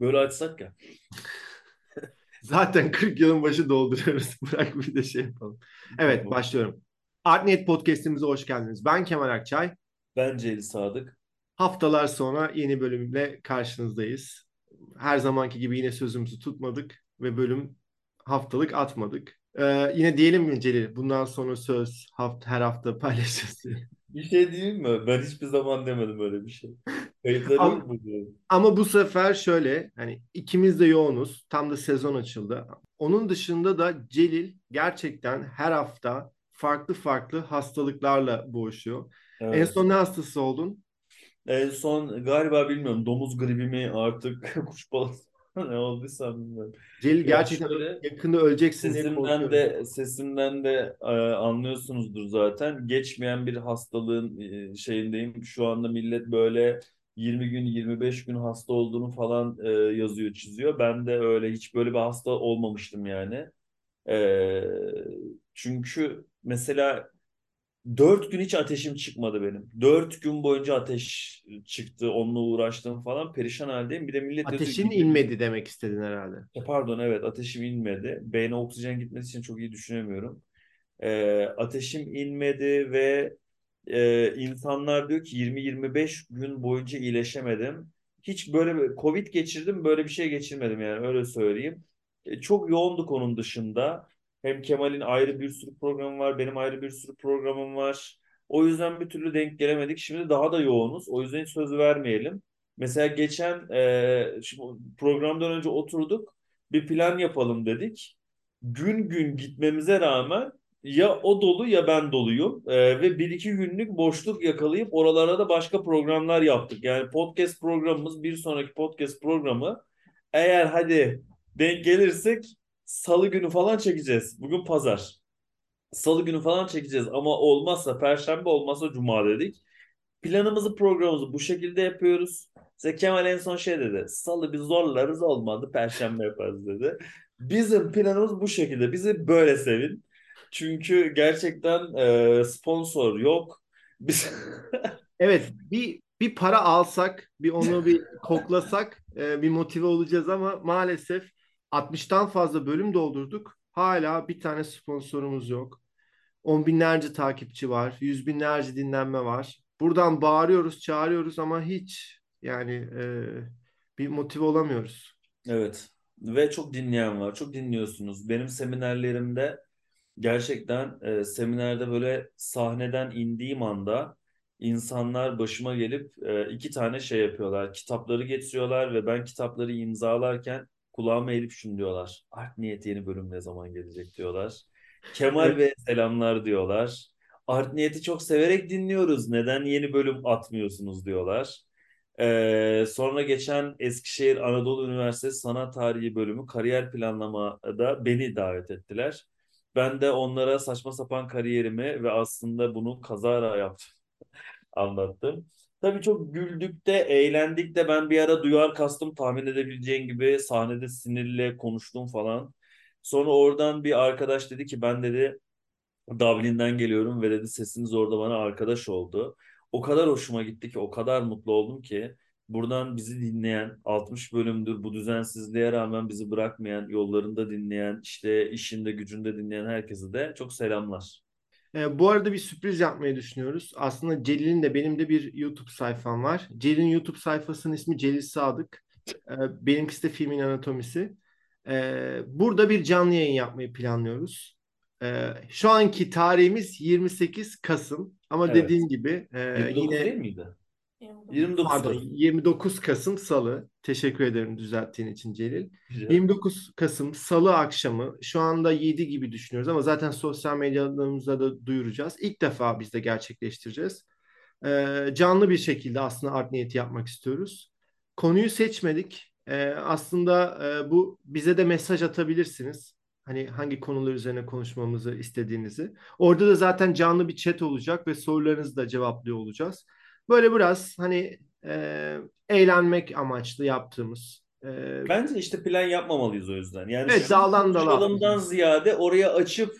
Böyle açsak ya. Zaten 40 yılın başı dolduruyoruz. Bırak bir de şey yapalım. Evet başlıyorum. Artnet Podcast'imize hoş geldiniz. Ben Kemal Akçay. Ben Celil Sadık. Haftalar sonra yeni bölümle karşınızdayız. Her zamanki gibi yine sözümüzü tutmadık ve bölüm haftalık atmadık. Ee, yine diyelim mi Celil? Bundan sonra söz hafta, her hafta paylaşacağız. Bir şey diyeyim mi? Ben hiçbir zaman demedim öyle bir şey. Kayıtları Ama- diyorum? Ama bu sefer şöyle hani ikimiz de yoğunuz. Tam da sezon açıldı. Onun dışında da Celil gerçekten her hafta farklı farklı hastalıklarla boğuşuyor. En Evet. son ne hastası oldun? En son galiba bilmiyorum domuz gribi mi artık kuş balası ne olduysa bilmiyorum. Celil Ya gerçekten şöyle, yakında öleceksin Sesimden de sesimden de e, anlıyorsunuzdur zaten. Geçmeyen bir hastalığın e, şeyindeyim. Şu anda millet böyle 20 gün 25 gün hasta olduğunu falan e, yazıyor çiziyor. Ben de öyle hiç böyle bir hasta olmamıştım yani. E, çünkü mesela 4 gün hiç ateşim çıkmadı benim. 4 gün boyunca ateş çıktı. Onunla uğraştım falan. Perişan haldeyim. Bir de millet Ateşin gidiyor. inmedi demek istedin herhalde. E, Pardon evet ateşim inmedi. Beyne oksijen gitmesi için çok iyi düşünemiyorum. E, ateşim inmedi ve e, insanlar diyor ki 20-25 gün boyunca iyileşemedim. Hiç böyle bir Covid geçirdim böyle bir şey geçirmedim yani öyle söyleyeyim. E, çok yoğunduk onun dışında. Hem Kemal'in ayrı bir sürü programı var, benim ayrı bir sürü programım var. O yüzden bir türlü denk gelemedik. Şimdi daha da yoğunuz. O yüzden hiç söz vermeyelim. Mesela geçen e, programdan önce oturduk. Bir plan yapalım dedik. Gün gün gitmemize rağmen ya o dolu ya ben doluyum. E, ve bir iki günlük boşluk yakalayıp oralara da başka programlar yaptık. Yani podcast programımız bir sonraki podcast programı eğer hadi denk gelirsek salı günü falan çekeceğiz. Bugün pazar. Salı günü falan çekeceğiz ama olmazsa perşembe olmazsa cuma dedik. Planımızı programımızı bu şekilde yapıyoruz. Mesela Kemal en son şey dedi. Salı biz zorlarız olmadı perşembe yaparız dedi. Bizim planımız bu şekilde. Bizi böyle sevin. Çünkü gerçekten e, sponsor yok. Biz Evet bir bir para alsak bir onu bir koklasak e, bir motive olacağız ama maalesef 60'tan fazla bölüm doldurduk. Hala bir tane sponsorumuz yok. On binlerce takipçi var. Yüz binlerce dinlenme var. Buradan bağırıyoruz, çağırıyoruz ama hiç yani e, bir motive olamıyoruz. Evet. Ve çok dinleyen var. Çok dinliyorsunuz. Benim seminerlerimde gerçekten e, seminerde böyle sahneden indiğim anda insanlar başıma gelip e, iki tane şey yapıyorlar. Kitapları getiriyorlar ve ben kitapları imzalarken kulağıma eğilip şunu diyorlar. Art Niyet yeni bölüm ne zaman gelecek diyorlar. Kemal. Bey selamlar diyorlar. Art Niyet'i çok severek dinliyoruz. Neden yeni bölüm atmıyorsunuz diyorlar. Ee, sonra geçen Eskişehir Anadolu Üniversitesi Sanat Tarihi bölümü kariyer planlamada beni davet ettiler. Ben de onlara saçma sapan kariyerimi ve aslında bunu kazara yaptım anlattım. Tabii çok güldük de eğlendik de ben bir ara duyar kastım tahmin edebileceğin gibi sahnede sinirle konuştum falan. Sonra oradan bir arkadaş dedi ki ben dedi Dublin'den geliyorum ve dedi sesiniz orada bana arkadaş oldu. O kadar hoşuma gitti ki, o kadar mutlu oldum ki buradan bizi dinleyen, 60 bölümdür bu düzensizliğe rağmen bizi bırakmayan, yollarında dinleyen, işte işinde gücünde dinleyen herkese de çok selamlar. E, bu arada bir sürpriz yapmayı düşünüyoruz. Aslında Celil'in de benim de bir YouTube sayfam var. Celil'in YouTube sayfasının ismi Celil Sadık. E, benimkisi de filmin anatomisi. E, burada bir canlı yayın yapmayı planlıyoruz. E, şu anki tarihimiz 28 Kasım. Ama Evet. dediğim gibi e, 29 yine değil miydi? 29 pardon Kasım. 29 Kasım Salı. Teşekkür ederim düzelttiğin için Celil. Rica 29 Kasım Salı akşamı şu anda 7 gibi düşünüyoruz ama zaten sosyal medyalarımızda da duyuracağız. İlk defa biz de gerçekleştireceğiz. Ee, canlı bir şekilde aslında art niyeti yapmak istiyoruz. Konuyu seçmedik. Ee, aslında e, bu bize de mesaj atabilirsiniz. Hani hangi konular üzerine konuşmamızı istediğinizi. Orada da zaten canlı bir chat olacak ve sorularınızı da cevaplıyor olacağız. Böyle biraz hani e, eğlenmek amaçlı yaptığımız e, Bence işte plan yapmamalıyız o yüzden. Yani Evet, şu daldan dala ziyade oraya açıp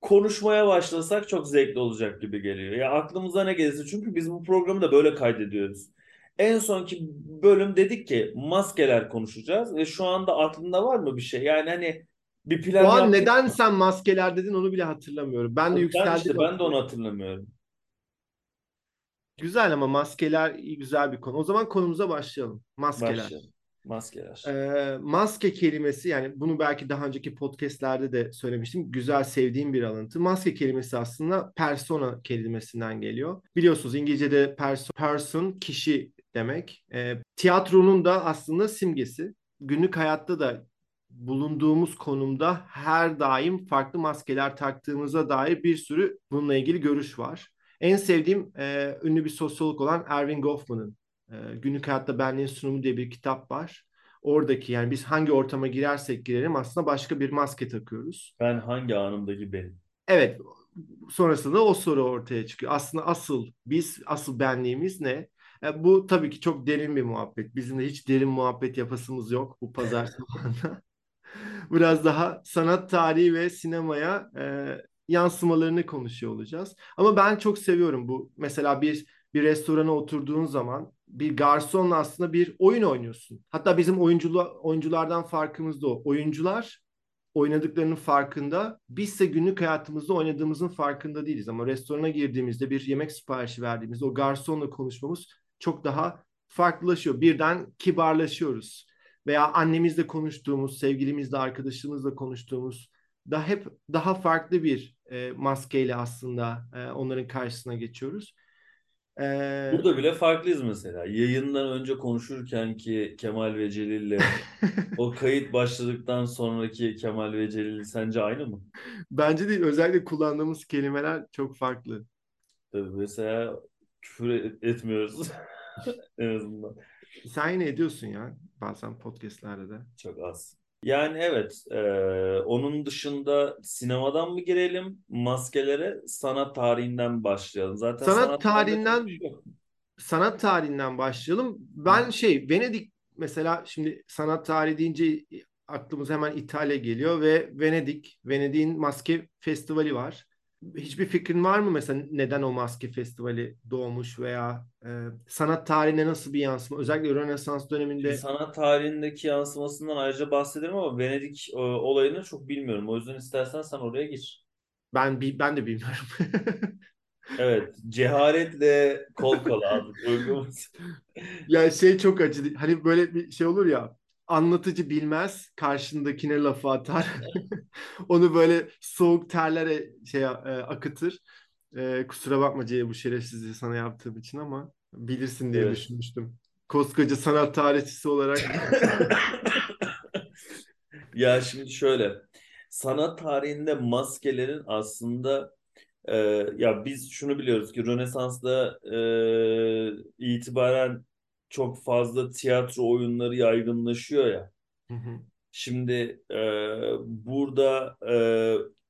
konuşmaya başlasak çok zevkli olacak gibi geliyor. Ya aklımıza ne gelirse çünkü biz bu programı da böyle kaydediyoruz. En sonki bölüm dedik ki maskeler konuşacağız ve şu anda aklında var mı bir şey? Yani hani bir plan O an neden mı? sen maskeler dedin onu bile hatırlamıyorum. Ben de Ben yükseldim. işte ben de onu hatırlamıyorum. Güzel ama maskeler iyi güzel bir konu. O zaman konumuza başlayalım. Maskeler. Başlayalım. Maskeler. Ee, maske kelimesi yani bunu belki daha önceki podcastlerde de söylemiştim. Güzel sevdiğim bir alıntı. Maske kelimesi aslında persona kelimesinden geliyor. Biliyorsunuz İngilizce'de person, person kişi demek. Ee, tiyatronun da aslında simgesi. Günlük hayatta da bulunduğumuz konumda her daim farklı maskeler taktığımıza dair bir sürü bununla ilgili görüş var. En sevdiğim e, ünlü bir sosyolog olan Erving Goffman'ın e, Günlük Hayatta Benliğin Sunumu diye bir kitap var. Oradaki yani biz hangi ortama girersek girelim aslında başka bir maske takıyoruz. Ben hangi anımdaki benim? Evet sonrasında o soru ortaya çıkıyor. Aslında asıl biz asıl benliğimiz ne? E, bu tabii ki çok derin bir muhabbet. Bizim de hiç derin muhabbet yapasımız yok bu pazar sabahında. Biraz daha sanat tarihi ve sinemaya e, yansımalarını konuşuyor olacağız. Ama ben çok seviyorum bu. Mesela bir bir restorana oturduğun zaman bir garsonla aslında bir oyun oynuyorsun. Hatta bizim oyunculu oyunculardan farkımız da o. Oyuncular oynadıklarının farkında. Bizse günlük hayatımızda oynadığımızın farkında değiliz. Ama restorana girdiğimizde bir yemek siparişi verdiğimizde o garsonla konuşmamız çok daha farklılaşıyor. Birden kibarlaşıyoruz. Veya annemizle konuştuğumuz, sevgilimizle, arkadaşımızla konuştuğumuz da hep daha farklı bir e, maskeyle aslında e, onların karşısına geçiyoruz. E, Burada bile farklıyız mesela. Yayından önce konuşurken ki Kemal ve Celil'le o kayıt başladıktan sonraki Kemal ve Celil sence aynı mı? bence değil. Özellikle kullandığımız kelimeler çok farklı. Tabii mesela küfür et- etmiyoruz en azından. Sen yine ediyorsun ya bazen podcastlerde de. Çok az. Yani evet, e, onun dışında sinemadan mı girelim, maskelere, sanat tarihinden başlayalım. Zaten Sanat çok tarihinden şey sanat tarihinden başlayalım. Ben şey Venedik mesela şimdi sanat tarihi deyince aklımıza hemen İtalya geliyor ve Venedik, Venedik'in maske festivali var. Hiçbir fikrin var mı mesela neden o maske festivali doğmuş veya e, sanat tarihine nasıl bir yansıma? Özellikle Rönesans döneminde sanat tarihindeki yansımasından ayrıca bahsederim ama Venedik e, olayını çok bilmiyorum. O yüzden istersen sen oraya gir. ben bi- ben de bilmiyorum. Evet, cehaletle kol kola aldık. Ya şey çok acı. Hani böyle bir şey olur ya. Anlatıcı bilmez, karşındakine lafı atar. Onu böyle soğuk terlere şey e, akıtır. E, kusura bakma Ceyhun bu şerefsizliği sana yaptığım için ama bilirsin diye Evet. düşünmüştüm. Koskoca sanat tarihçisi olarak. Ya şimdi şöyle, sanat tarihinde maskelerin aslında e, ya biz şunu biliyoruz ki Rönesans'ta e, itibaren çok fazla tiyatro oyunları yaygınlaşıyor ya. Hı hı. Şimdi e, burada e,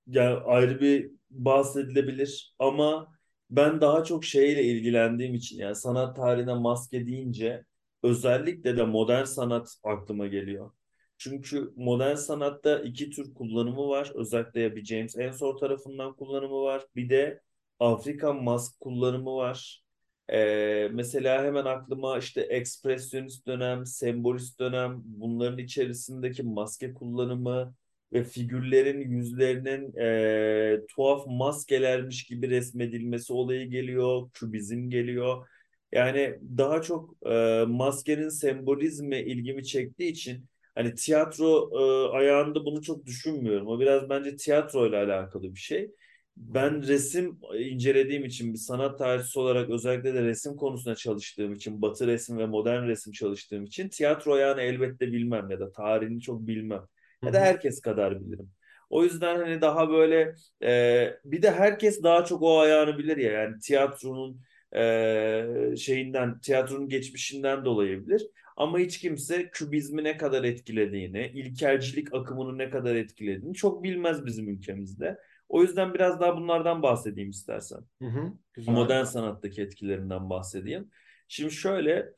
yani ayrı bir bahsedilebilir ama ben daha çok şeyle ilgilendiğim için yani sanat tarihine maske deyince özellikle de modern sanat aklıma geliyor. Çünkü modern sanatta iki tür kullanımı var. Özellikle bir James Ensor tarafından kullanımı var. Bir de Afrikan mask kullanımı var. Ee, mesela hemen aklıma işte ekspresyonist dönem, sembolist dönem, bunların içerisindeki maske kullanımı ve figürlerin yüzlerinin e, tuhaf maskelermiş gibi resmedilmesi olayı geliyor, kübizm geliyor. Yani daha çok e, maskenin sembolizmi ilgimi çektiği için hani tiyatro e, ayağında bunu çok düşünmüyorum. O biraz bence tiyatroyla alakalı bir şey. Ben resim incelediğim için bir sanat tarihçisi olarak özellikle de resim konusunda çalıştığım için, Batı resim ve modern resim çalıştığım için tiyatro ayağını elbette bilmem ya da tarihini çok bilmem. Ya da herkes kadar bilirim. O yüzden hani daha böyle e, bir de herkes daha çok o ayağını bilir ya yani tiyatronun e, şeyinden, tiyatronun geçmişinden dolayı bilir. Ama hiç kimse kübizmi ne kadar etkilediğini, ilkelcilik akımını ne kadar etkilediğini çok bilmez bizim ülkemizde. O yüzden biraz daha bunlardan bahsedeyim istersen. Hı hı. Güzel. Modern sanattaki etkilerinden bahsedeyim. Şimdi şöyle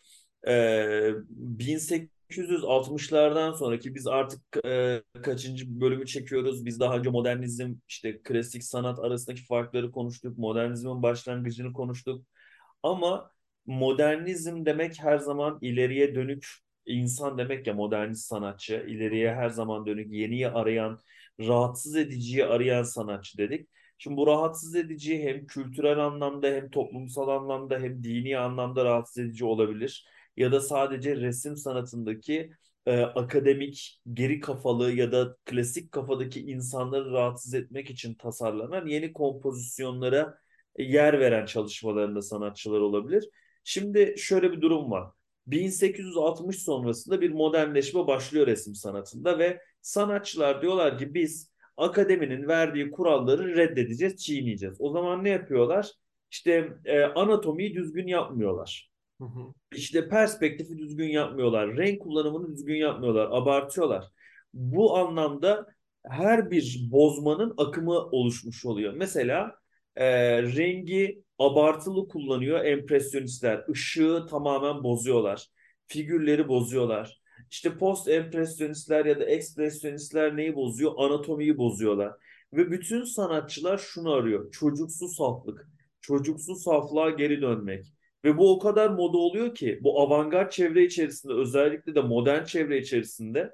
e, 1860'lardan sonraki biz artık e, kaçıncı bölümü çekiyoruz. Biz daha önce modernizm işte klasik sanat arasındaki farkları konuştuk. Modernizmin başlangıcını konuştuk. Ama modernizm demek her zaman ileriye dönük insan demek ya modernist sanatçı. ileriye her zaman dönük yeniyi arayan, rahatsız ediciyi arayan sanatçı dedik. Şimdi bu rahatsız edici hem kültürel anlamda hem toplumsal anlamda hem dini anlamda rahatsız edici olabilir. Ya da sadece resim sanatındaki e, akademik, geri kafalı ya da klasik kafadaki insanları rahatsız etmek için tasarlanan yeni kompozisyonlara yer veren çalışmalarında sanatçılar olabilir. Şimdi şöyle bir durum var. 1860 sonrasında bir modernleşme başlıyor resim sanatında ve sanatçılar diyorlar ki biz akademinin verdiği kuralları reddedeceğiz, çiğneyeceğiz. O zaman ne yapıyorlar? İşte e, anatomiyi düzgün yapmıyorlar. Hı hı. İşte perspektifi düzgün yapmıyorlar. Renk kullanımını düzgün yapmıyorlar. Abartıyorlar. Bu anlamda her bir bozmanın akımı oluşmuş oluyor. Mesela e, rengi abartılı kullanıyor empresyonistler. Işığı tamamen bozuyorlar. Figürleri bozuyorlar. İşte post empresyonistler ya da ekspresyonistler neyi bozuyor? Anatomiyi bozuyorlar. Ve bütün sanatçılar şunu arıyor. Çocuksu saflık. Çocuksu saflığa geri dönmek. Ve bu o kadar moda oluyor ki bu avantgard çevre içerisinde özellikle de modern çevre içerisinde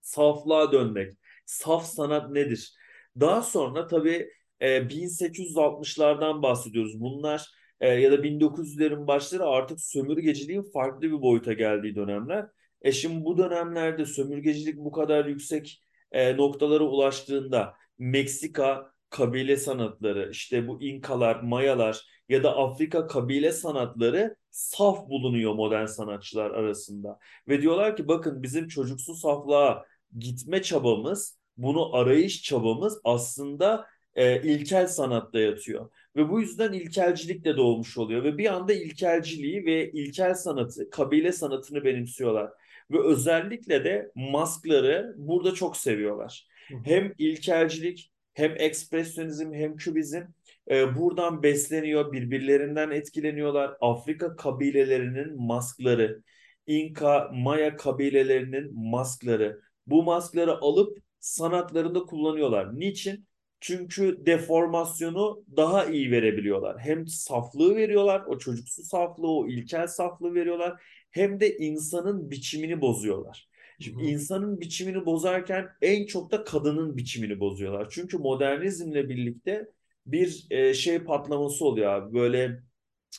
saflığa dönmek. Saf sanat nedir? Daha sonra tabii e, 1860'lardan bahsediyoruz. Bunlar e, ya da 1900'lerin başları artık sömürgeciliğin farklı bir boyuta geldiği dönemler. E şimdi bu dönemlerde sömürgecilik bu kadar yüksek e, noktalara ulaştığında Meksika kabile sanatları, işte bu İnkalar, Mayalar ya da Afrika kabile sanatları saf bulunuyor modern sanatçılar arasında. Ve diyorlar ki bakın bizim çocuksu saflığa gitme çabamız, bunu arayış çabamız aslında e, ilkel sanatta yatıyor. Ve bu yüzden ilkelcilik de doğmuş oluyor. Ve bir anda ilkelciliği ve ilkel sanatı, kabile sanatını benimsiyorlar. Ve özellikle de maskları burada çok seviyorlar. Hem ilkelcilik hem ekspresyonizm hem kübizm e, buradan besleniyor, birbirlerinden etkileniyorlar. Afrika kabilelerinin maskları, İnka, Maya kabilelerinin maskları. Bu maskları alıp sanatlarında kullanıyorlar. Niçin? Çünkü deformasyonu daha iyi verebiliyorlar. Hem saflığı veriyorlar, o çocuksu saflığı, o ilkel saflığı veriyorlar. Hem de insanın biçimini bozuyorlar. Şimdi insanın biçimini bozarken en çok da kadının biçimini bozuyorlar. Çünkü modernizmle birlikte bir e, şey patlaması oluyor abi. Böyle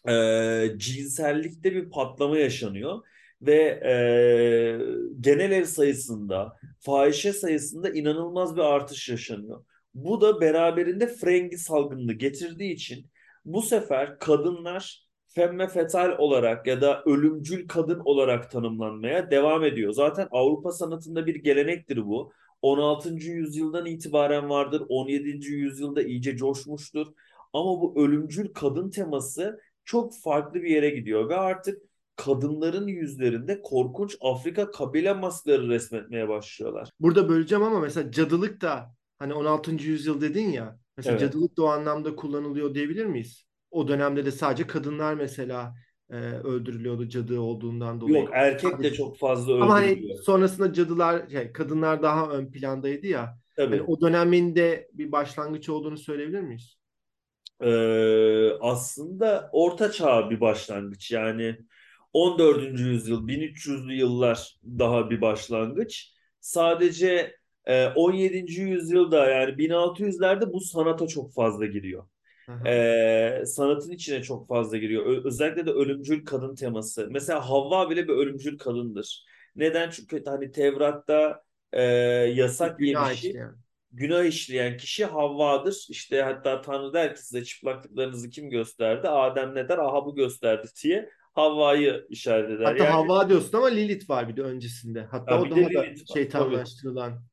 e, cinsellikte bir patlama yaşanıyor ve e, genel ev sayısında, fahişe sayısında inanılmaz bir artış yaşanıyor. Bu da beraberinde frengi salgınını getirdiği için bu sefer kadınlar femme fetal olarak ya da ölümcül kadın olarak tanımlanmaya devam ediyor. Zaten Avrupa sanatında bir gelenektir bu. 16. yüzyıldan itibaren vardır. 17. yüzyılda iyice coşmuştur. Ama bu ölümcül kadın teması çok farklı bir yere gidiyor ve artık kadınların yüzlerinde korkunç Afrika kabile maskları resmetmeye başlıyorlar. Burada böleceğim ama mesela cadılık da hani 16. yüzyıl dedin ya. Mesela evet. cadılık da o anlamda kullanılıyor diyebilir miyiz? O dönemde de sadece kadınlar mesela e, öldürülüyordu cadı olduğundan dolayı. Yok erkek de çok fazla öldürülüyor. Ama hani sonrasında cadılar, şey, kadınlar daha ön plandaydı ya. Tabii. Yani o döneminde bir başlangıç olduğunu söyleyebilir miyiz? Ee, aslında orta çağ bir başlangıç. Yani 14. yüzyıl, 1300'lü yıllar daha bir başlangıç. Sadece 17. E, yüzyılda yani 1600'lerde bu sanata çok fazla giriyor. Ee, sanatın içine çok fazla giriyor. özellikle de ölümcül kadın teması. Mesela Havva bile bir ölümcül kadındır. Neden? Çünkü hani Tevrat'ta e, yasak günah yemişi işleyen. günah işleyen kişi Havva'dır. İşte hatta Tanrı der ki size çıplaklıklarınızı kim gösterdi? Adem ne der? Aha bu gösterdi diye Havva'yı işaret eder. Hatta yani, Havva diyorsun ama Lilith var bir de öncesinde. Hatta o daha da şeytanlaştırılan.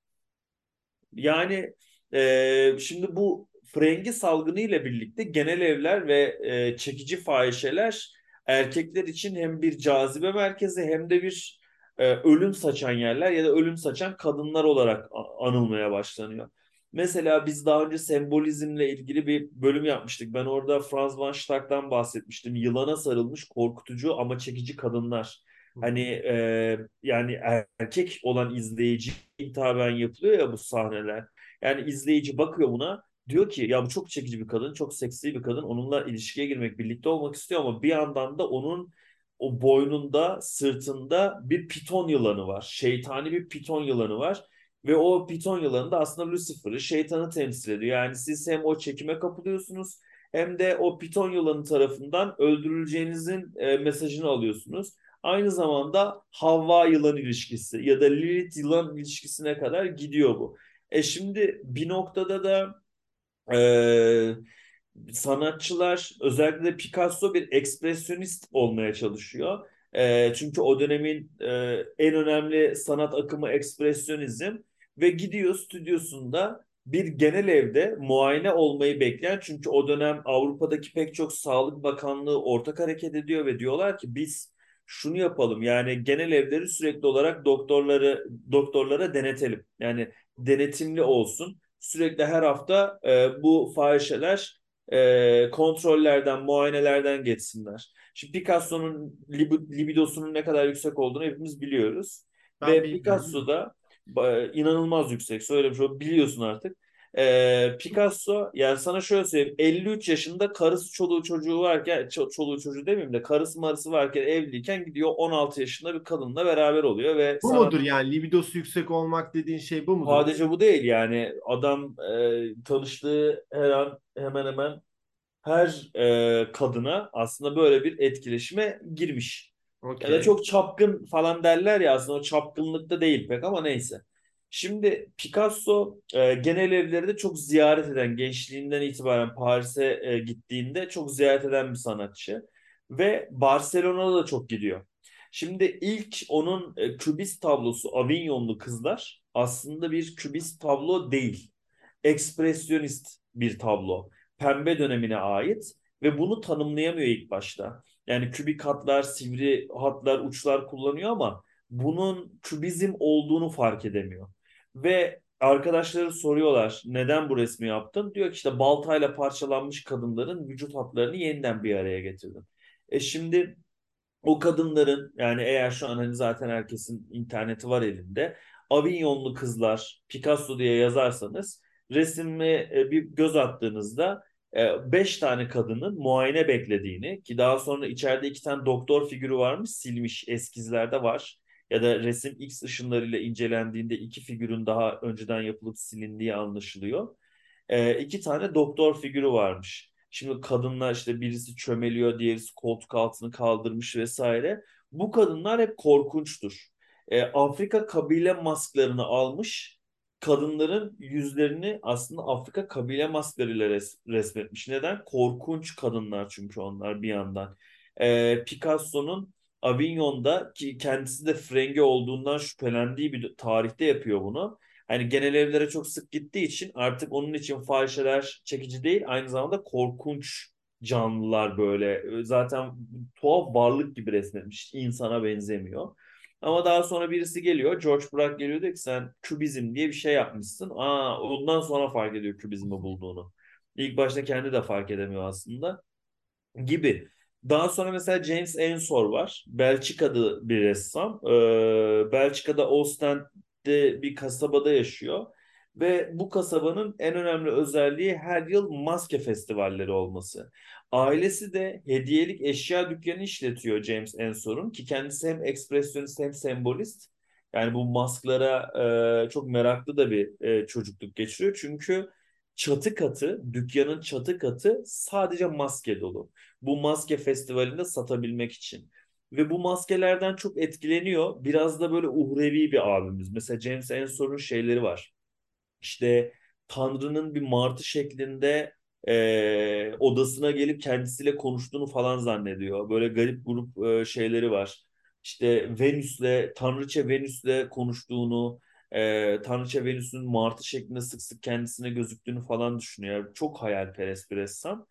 Yani e, şimdi bu frengi salgını ile birlikte genel evler ve e, çekici fahişeler erkekler için hem bir cazibe merkezi hem de bir e, ölüm saçan yerler ya da ölüm saçan kadınlar olarak anılmaya başlanıyor. Mesela biz daha önce sembolizmle ilgili bir bölüm yapmıştık. Ben orada Franz van Stark'tan bahsetmiştim. Yılana sarılmış korkutucu ama çekici kadınlar. Hani e, yani erkek olan izleyici hitaben yapılıyor ya bu sahneler. Yani izleyici bakıyor buna Diyor ki ya bu çok çekici bir kadın, çok seksi bir kadın. Onunla ilişkiye girmek, birlikte olmak istiyor ama bir yandan da onun o boynunda, sırtında bir piton yılanı var. Şeytani bir piton yılanı var. Ve o piton yılanı da aslında Lucifer'ı, şeytanı temsil ediyor. Yani siz hem o çekime kapılıyorsunuz hem de o piton yılanı tarafından öldürüleceğinizin e, mesajını alıyorsunuz. Aynı zamanda Havva yılan ilişkisi ya da Lilith yılan ilişkisine kadar gidiyor bu. E şimdi bir noktada da e, sanatçılar özellikle de Picasso bir ekspresyonist olmaya çalışıyor. E, çünkü o dönemin e, en önemli sanat akımı ekspresyonizm ve gidiyor stüdyosunda bir genel evde muayene olmayı bekleyen çünkü o dönem Avrupa'daki pek çok Sağlık Bakanlığı ortak hareket ediyor ve diyorlar ki biz şunu yapalım yani genel evleri sürekli olarak doktorları doktorlara denetelim. Yani denetimli olsun. Sürekli her hafta e, bu fahişeler e, kontrollerden, muayenelerden geçsinler. Şimdi Picasso'nun libidosunun ne kadar yüksek olduğunu hepimiz biliyoruz. Ben Ve bilmiyorum. Picasso da inanılmaz yüksek. Söylemiş o biliyorsun artık. Ee, Picasso yani sana şöyle söyleyeyim 53 yaşında karısı çoluğu çocuğu varken çoluğu çocuğu demeyeyim de karısı marısı varken evliyken gidiyor 16 yaşında bir kadınla beraber oluyor ve Bu sana, mudur yani libidosu yüksek olmak dediğin şey bu mudur? sadece bu değil yani adam e, tanıştığı her an hemen hemen her e, kadına aslında böyle bir etkileşime girmiş. Ya da çok çapkın falan derler ya aslında o çapkınlıkta değil pek ama neyse. Şimdi Picasso e, genel evleri de çok ziyaret eden, gençliğinden itibaren Paris'e e, gittiğinde çok ziyaret eden bir sanatçı. Ve Barcelona'da da çok gidiyor. Şimdi ilk onun e, kübist tablosu Avignonlu Kızlar aslında bir kübist tablo değil. Ekspresyonist bir tablo. Pembe dönemine ait ve bunu tanımlayamıyor ilk başta. Yani kübik hatlar, sivri hatlar, uçlar kullanıyor ama bunun kübizm olduğunu fark edemiyor. Ve arkadaşları soruyorlar neden bu resmi yaptın? Diyor ki işte baltayla parçalanmış kadınların vücut hatlarını yeniden bir araya getirdim. E şimdi o kadınların yani eğer şu an hani zaten herkesin interneti var elinde. Avignonlu kızlar Picasso diye yazarsanız resmi e, bir göz attığınızda e, beş tane kadının muayene beklediğini ki daha sonra içeride iki tane doktor figürü varmış silmiş eskizlerde var ya da resim X ışınlarıyla incelendiğinde iki figürün daha önceden yapılıp silindiği anlaşılıyor. E, iki tane doktor figürü varmış. Şimdi kadınlar işte birisi çömeliyor, diğerisi koltuk altını kaldırmış vesaire. Bu kadınlar hep korkunçtur. E, Afrika kabile masklarını almış, kadınların yüzlerini aslında Afrika kabile masklarıyla res resmetmiş. Neden? Korkunç kadınlar çünkü onlar bir yandan. E, Picasso'nun Avignon'da ki kendisi de Frenge olduğundan şüphelendiği bir tarihte yapıyor bunu. Hani genel evlere çok sık gittiği için artık onun için fahişeler çekici değil aynı zamanda korkunç canlılar böyle. Zaten tuhaf varlık gibi resmetmiş. insana benzemiyor. Ama daha sonra birisi geliyor. George Braque geliyor diyor ki sen kübizm diye bir şey yapmışsın. Aa, ondan sonra fark ediyor kübizmi bulduğunu. İlk başta kendi de fark edemiyor aslında. Gibi. Daha sonra mesela James Ensor var. Belçika'da bir ressam. Ee, Belçika'da Ostend'de bir kasabada yaşıyor. Ve bu kasabanın en önemli özelliği her yıl maske festivalleri olması. Ailesi de hediyelik eşya dükkanı işletiyor James Ensor'un ki kendisi hem ekspresyonist hem sembolist. Yani bu masklara e, çok meraklı da bir e, çocukluk geçiriyor. Çünkü çatı katı, dükkanın çatı katı sadece maske dolu. Bu maske festivalinde satabilmek için. Ve bu maskelerden çok etkileniyor. Biraz da böyle uhrevi bir abimiz. Mesela James Ensor'un şeyleri var. İşte Tanrı'nın bir martı şeklinde e, odasına gelip kendisiyle konuştuğunu falan zannediyor. Böyle garip grup e, şeyleri var. İşte Venüs'le, Tanrıça Venüs'le konuştuğunu, e, Tanrıça Venüs'ün martı şeklinde sık sık kendisine gözüktüğünü falan düşünüyor. Çok hayalperest bir ressam.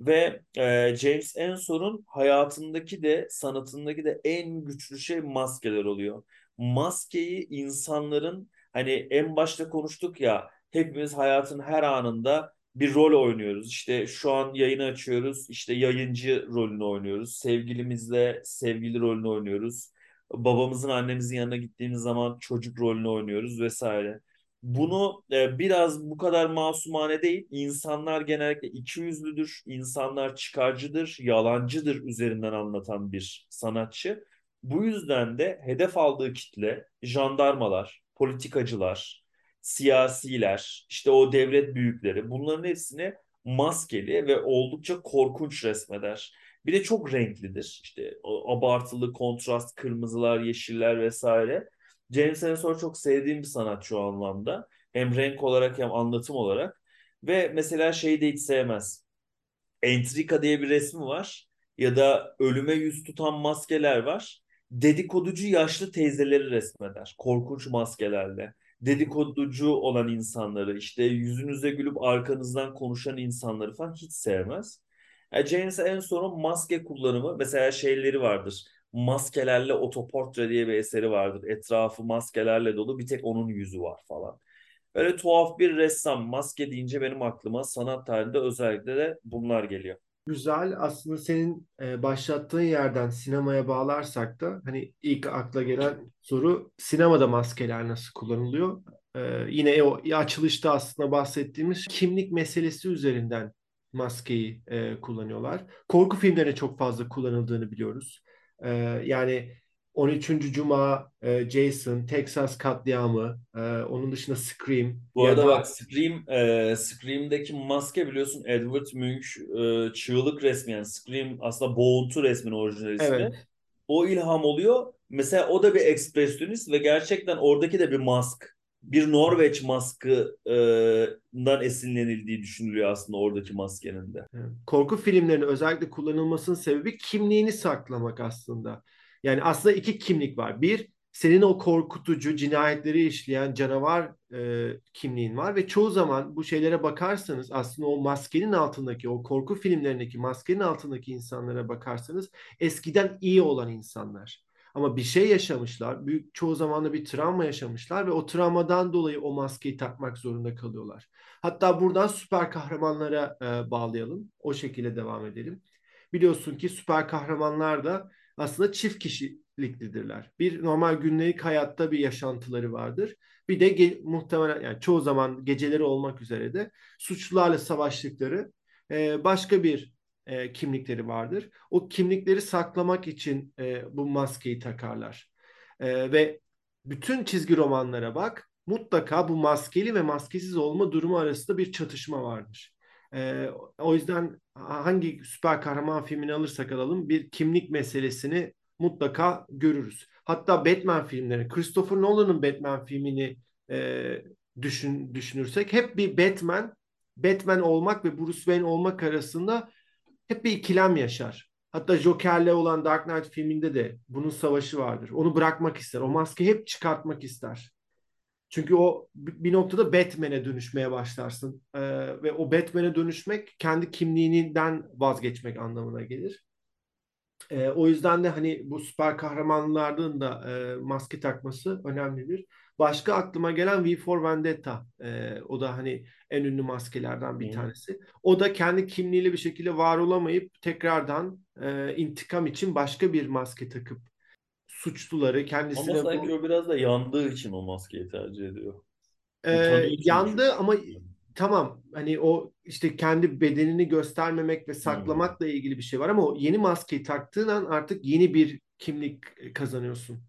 Ve e, James Ensor'un hayatındaki de sanatındaki de en güçlü şey maskeler oluyor. Maskeyi insanların hani en başta konuştuk ya hepimiz hayatın her anında bir rol oynuyoruz. İşte şu an yayını açıyoruz. İşte yayıncı rolünü oynuyoruz. Sevgilimizle sevgili rolünü oynuyoruz. Babamızın annemizin yanına gittiğimiz zaman çocuk rolünü oynuyoruz vesaire. Bunu e, biraz bu kadar masumane değil. İnsanlar genellikle ikiyüzlüdür, insanlar çıkarcıdır, yalancıdır üzerinden anlatan bir sanatçı. Bu yüzden de hedef aldığı kitle jandarmalar, politikacılar, siyasiler, işte o devlet büyükleri bunların hepsini maskeli ve oldukça korkunç resmeder. Bir de çok renklidir. İşte abartılı kontrast, kırmızılar, yeşiller vesaire. James Ensor çok sevdiğim bir sanatçı o anlamda. Hem renk olarak hem anlatım olarak. Ve mesela şeyi de hiç sevmez. Entrika diye bir resmi var. Ya da ölüme yüz tutan maskeler var. Dedikoducu yaşlı teyzeleri resmeder. Korkunç maskelerle. Dedikoducu olan insanları, işte yüzünüze gülüp arkanızdan konuşan insanları falan hiç sevmez. Yani James Ensor'un maske kullanımı mesela şeyleri vardır maskelerle otoportre diye bir eseri vardır. Etrafı maskelerle dolu bir tek onun yüzü var falan. Böyle tuhaf bir ressam. Maske deyince benim aklıma sanat tarihinde özellikle de bunlar geliyor. Güzel. Aslında senin e, başlattığın yerden sinemaya bağlarsak da hani ilk akla gelen soru sinemada maskeler nasıl kullanılıyor? E, yine o açılışta aslında bahsettiğimiz kimlik meselesi üzerinden maskeyi e, kullanıyorlar. Korku filmlerine çok fazla kullanıldığını biliyoruz. E, yani 13. Cuma, e, Jason, Texas katliamı, e, onun dışında Scream. Bu arada da bak Scream, e, Scream'deki maske biliyorsun Edward Munch e, çığlık resmi yani Scream aslında boğultu resmin orijinal ismi. evet O ilham oluyor. Mesela o da bir ekspresyonist ve gerçekten oradaki de bir mask. Bir Norveç maskından esinlenildiği düşünülüyor aslında oradaki maskenin de. Korku filmlerinin özellikle kullanılmasının sebebi kimliğini saklamak aslında. Yani aslında iki kimlik var. Bir, senin o korkutucu cinayetleri işleyen canavar e, kimliğin var ve çoğu zaman bu şeylere bakarsanız aslında o maskenin altındaki, o korku filmlerindeki maskenin altındaki insanlara bakarsanız eskiden iyi olan insanlar. Ama bir şey yaşamışlar, büyük çoğu zaman da bir travma yaşamışlar ve o travmadan dolayı o maskeyi takmak zorunda kalıyorlar. Hatta buradan süper kahramanlara e, bağlayalım. O şekilde devam edelim. Biliyorsun ki süper kahramanlar da aslında çift kişiliklidirler. Bir normal günlük hayatta bir yaşantıları vardır. Bir de ge- muhtemelen yani çoğu zaman geceleri olmak üzere de suçlularla savaştıkları e, başka bir e, kimlikleri vardır. O kimlikleri saklamak için e, bu maskeyi takarlar. E, ve bütün çizgi romanlara bak mutlaka bu maskeli ve maskesiz olma durumu arasında bir çatışma vardır. E, o yüzden hangi süper kahraman filmini alırsak alalım bir kimlik meselesini mutlaka görürüz. Hatta Batman filmleri, Christopher Nolan'ın Batman filmini e, düşün, düşünürsek hep bir Batman, Batman olmak ve Bruce Wayne olmak arasında hep bir ikilem yaşar. Hatta Joker'le olan Dark Knight filminde de bunun savaşı vardır. Onu bırakmak ister. O maskeyi hep çıkartmak ister. Çünkü o bir noktada Batman'e dönüşmeye başlarsın. Ee, ve o Batman'e dönüşmek kendi kimliğinden vazgeçmek anlamına gelir. Ee, o yüzden de hani bu süper kahramanların da e, maske takması önemlidir. Başka aklıma gelen V for Vendetta. Ee, o da hani en ünlü maskelerden bir Hı. tanesi. O da kendi kimliğiyle bir şekilde var olamayıp tekrardan e, intikam için başka bir maske takıp suçluları Ama kendisine sanki bu o biraz da yandığı için o maskeyi tercih ediyor. Ee, Utanıyor çünkü. yandı ama tamam hani o işte kendi bedenini göstermemek ve Hmm. saklamakla ilgili bir şey var ama o yeni maskeyi taktığın an artık yeni bir kimlik kazanıyorsun.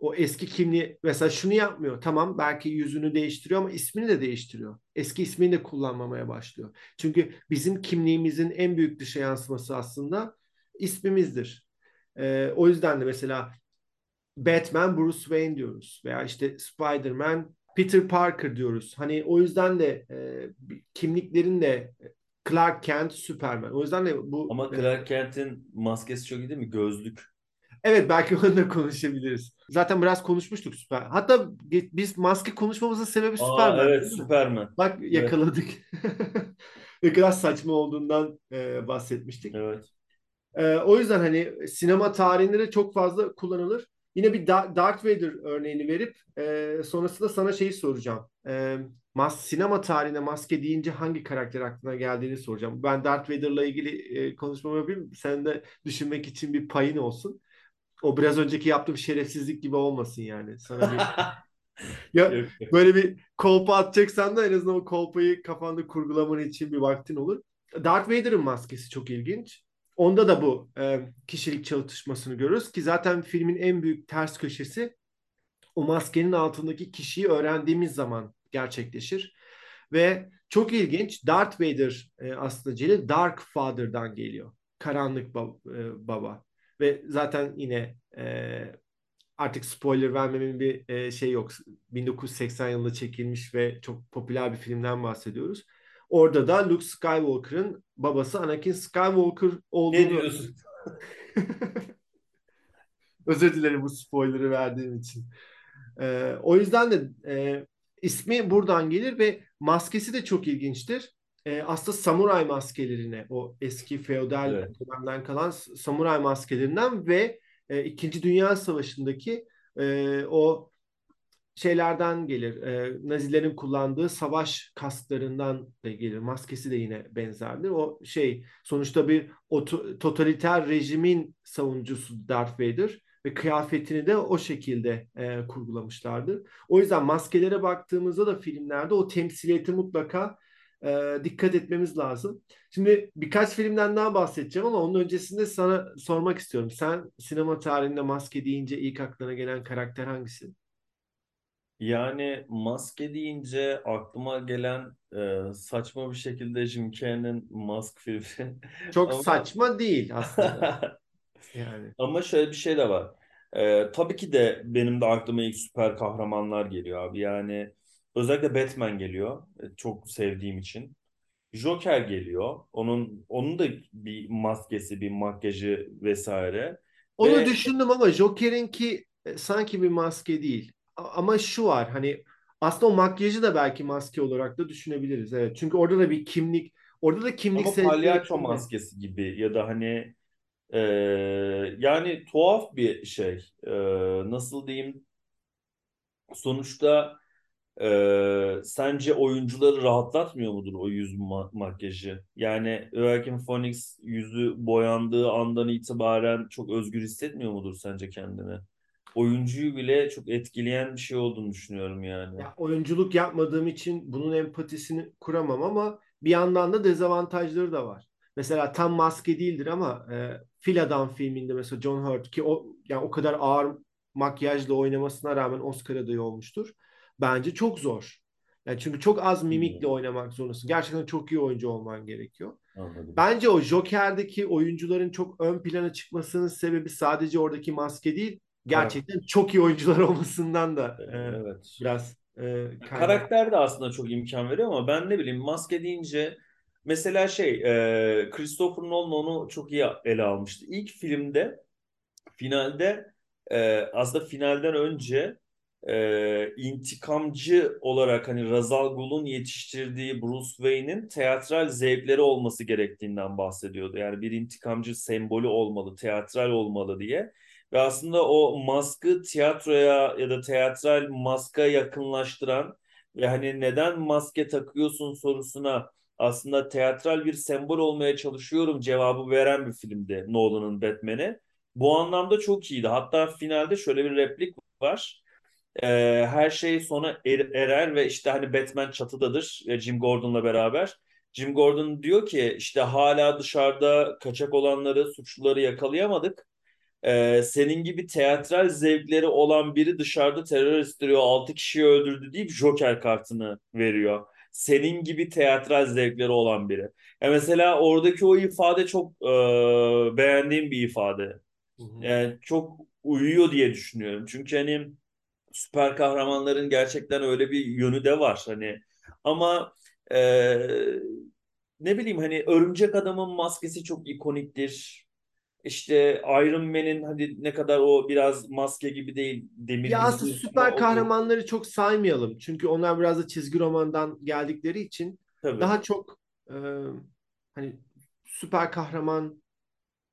O eski kimliği mesela şunu yapmıyor. Tamam belki yüzünü değiştiriyor ama ismini de değiştiriyor. Eski ismini de kullanmamaya başlıyor. Çünkü bizim kimliğimizin en büyük dışa yansıması aslında ismimizdir. Ee, o yüzden de mesela Batman Bruce Wayne diyoruz veya işte Spider-Man Peter Parker diyoruz. Hani o yüzden de e, kimliklerin de Clark Kent, Superman. O yüzden de bu Ama Clark Kent'in maskesi çok iyi değil mi? Gözlük. Evet belki onu da konuşabiliriz. Zaten biraz konuşmuştuk Süper. Hatta biz maske konuşmamızın sebebi Aa Superman evet değil mi? Superman. Bak Evet. yakaladık. Ne kadar saçma olduğundan e, bahsetmiştik. Evet. Ee, o yüzden hani sinema tarihinde de çok fazla kullanılır. Yine bir Da- Darth Vader örneğini verip e, sonrasında sana şeyi soracağım. E, mas sinema tarihine maske deyince hangi karakter aklına geldiğini soracağım. Ben Darth Vader'la ilgili e, konuşmamı yapayım. Sen de düşünmek için bir payın olsun. O biraz önceki yaptığım şerefsizlik gibi olmasın yani. Sana bir Ya böyle bir kolpa atacaksan da en azından o kolpayı kafanda kurgulaman için bir vaktin olur. Darth Vader'ın maskesi çok ilginç. Onda da bu e, kişilik çatışmasını görürüz ki zaten filmin en büyük ters köşesi o maskenin altındaki kişiyi öğrendiğimiz zaman gerçekleşir. Ve çok ilginç Darth Vader e, aslında Celil Dark Father'dan geliyor. Karanlık bab- e, baba. Ve zaten yine e, artık spoiler vermemin bir e, şey yok. 1980 yılında çekilmiş ve çok popüler bir filmden bahsediyoruz. Orada da Luke Skywalker'ın babası Anakin Skywalker Ne olduğunu diyorsun? Özür dilerim bu spoiler'ı verdiğim için. Ee, o yüzden de e, ismi buradan gelir ve maskesi de çok ilginçtir. Ee, aslında samuray maskelerine, o eski feodal Evet. dönemden kalan samuray maskelerinden ve e, İkinci Dünya Savaşı'ndaki e, o şeylerden gelir. E, Nazilerin kullandığı savaş kasklarından da gelir. Maskesi de yine benzerdir. O şey sonuçta bir oto- totaliter rejimin savunucusu Darth Vader ve kıyafetini de o şekilde e, kurgulamışlardır. O yüzden maskelere baktığımızda da filmlerde o temsiliyeti mutlaka e, dikkat etmemiz lazım. Şimdi birkaç filmden daha bahsedeceğim ama onun öncesinde sana sormak istiyorum. Sen sinema tarihinde maske deyince ilk aklına gelen karakter hangisi? Yani maske deyince aklıma gelen e, saçma bir şekilde Jim Carrey'nin Mask filmi. Çok Ama saçma değil aslında. Yani. ama şöyle bir şey de var. E, tabii ki de benim de aklıma ilk süper kahramanlar geliyor abi. Yani özellikle Batman geliyor. E, çok sevdiğim için. Joker geliyor. Onun onun da bir maskesi, bir makyajı vesaire. Onu Ve düşündüm ama Joker'inki e, sanki bir maske değil. Ama şu var hani aslında o makyajı da belki maske olarak da düşünebiliriz. Evet. Çünkü orada da bir kimlik, orada da ama kimliksel palyaço maskesi gibi ya da hani e, yani tuhaf bir şey. E, nasıl diyeyim? Sonuçta e, sence oyuncuları rahatlatmıyor mudur o yüz ma- makyajı? Yani Joaquin Phoenix yüzü boyandığı andan itibaren çok özgür hissetmiyor mudur sence kendini? Oyuncuyu bile çok etkileyen bir şey olduğunu düşünüyorum yani. Ya oyunculuk yapmadığım için bunun empatisini kuramam ama bir yandan da dezavantajları da var. Mesela tam maske değildir ama e, Fil Adam filminde mesela John Hurt ki o yani o kadar ağır makyajla oynamasına rağmen Oscar adayı olmuştur. Bence çok zor. Yani çünkü çok az mimikle Bilmiyorum. oynamak zorundasın. Gerçekten çok iyi oyuncu olman gerekiyor. Anladım. Bence o Joker'deki oyuncuların çok ön plana çıkmasının sebebi sadece oradaki maske değil, gerçekten çok iyi oyuncular olmasından da e, Evet. biraz e, kaynak. Karakter de aslında çok imkan veriyor ama ben ne bileyim maske deyince mesela şey e, Christopher Nolan onu çok iyi ele almıştı. İlk filmde finalde e, aslında finalden önce e, intikamcı olarak hani Ra's al Ghul'un yetiştirdiği Bruce Wayne'in teatral zevkleri olması gerektiğinden bahsediyordu. Yani bir intikamcı sembolü olmalı, teatral olmalı diye. Ve aslında o maskı tiyatroya ya da teatral maska yakınlaştıran ve hani neden maske takıyorsun sorusuna aslında teatral bir sembol olmaya çalışıyorum cevabı veren bir filmdi Nolan'ın Batman'i. Bu anlamda çok iyiydi. Hatta finalde şöyle bir replik var. Ee, her şey sona er- erer ve işte hani Batman çatıdadır e, Jim Gordon'la beraber. Jim Gordon diyor ki işte hala dışarıda kaçak olanları, suçluları yakalayamadık. Ee, senin gibi teatral zevkleri olan biri dışarıda terör estiriyor, 6 kişiyi öldürdü deyip Joker kartını veriyor. Senin gibi teatral zevkleri olan biri. Ya mesela oradaki o ifade çok e, beğendiğim bir ifade. Hı hı. Yani çok uyuyor diye düşünüyorum. Çünkü hani süper kahramanların gerçekten öyle bir yönü de var. Hani ama e, ne bileyim hani Örümcek Adam'ın maskesi çok ikoniktir. İşte Iron Man'in hadi ne kadar o biraz maske gibi değil demir Ya aslında süper o kahramanları çok saymayalım. Çünkü onlar biraz da çizgi romandan geldikleri için tabii. daha çok e, hani süper kahraman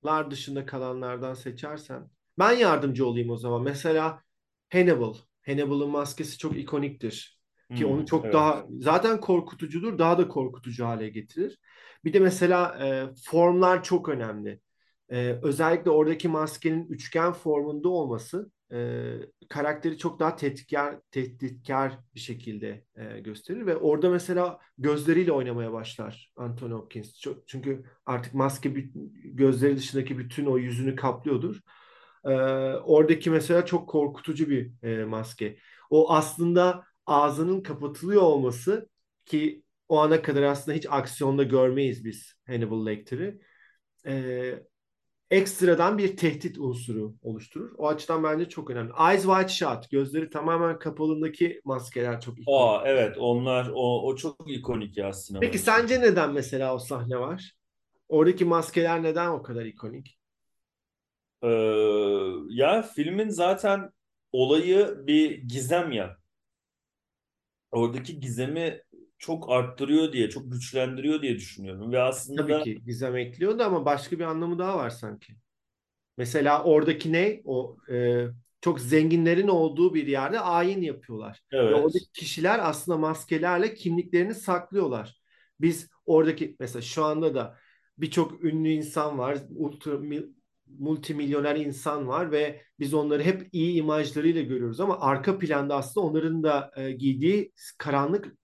lar dışında kalanlardan seçersen ben yardımcı olayım o zaman. Mesela Hannibal. Hannibal'ın maskesi çok ikoniktir. Ki onu Hmm, çok evet. daha zaten korkutucudur, daha da korkutucu hale getirir. Bir de mesela e, formlar çok önemli. E, özellikle oradaki maskenin üçgen formunda olması e, karakteri çok daha tehditkar, tehditkar bir şekilde e, gösterir ve orada mesela gözleriyle oynamaya başlar Anthony Hopkins. Çok, çünkü artık maske gözleri dışındaki bütün o yüzünü kaplıyordur. E, oradaki mesela çok korkutucu bir e, maske. O aslında ağzının kapatılıyor olması ki o ana kadar aslında hiç aksiyonda görmeyiz biz Hannibal Lecter'i. E, ekstradan bir tehdit unsuru oluşturur. O açıdan bence çok önemli. Eyes Wide Shut, gözleri tamamen kapalındaki maskeler çok ikonik. Aa evet onlar o, o çok ikonik ya. Peki sence neden mesela o sahne var? Oradaki maskeler neden o kadar ikonik? Ee, ya filmin zaten olayı bir gizem ya. Oradaki gizemi çok arttırıyor diye, çok güçlendiriyor diye düşünüyorum. Ve aslında Tabii ki gizem ekliyordu ama başka bir anlamı daha var sanki. Mesela oradaki ne? O e, çok zenginlerin olduğu bir yerde ayin yapıyorlar. Ve evet, oradaki kişiler aslında maskelerle kimliklerini saklıyorlar. Biz oradaki mesela şu anda da birçok ünlü insan var, ultra, multimilyoner insan var ve biz onları hep iyi imajlarıyla görüyoruz ama arka planda aslında onların da e, giydiği karanlık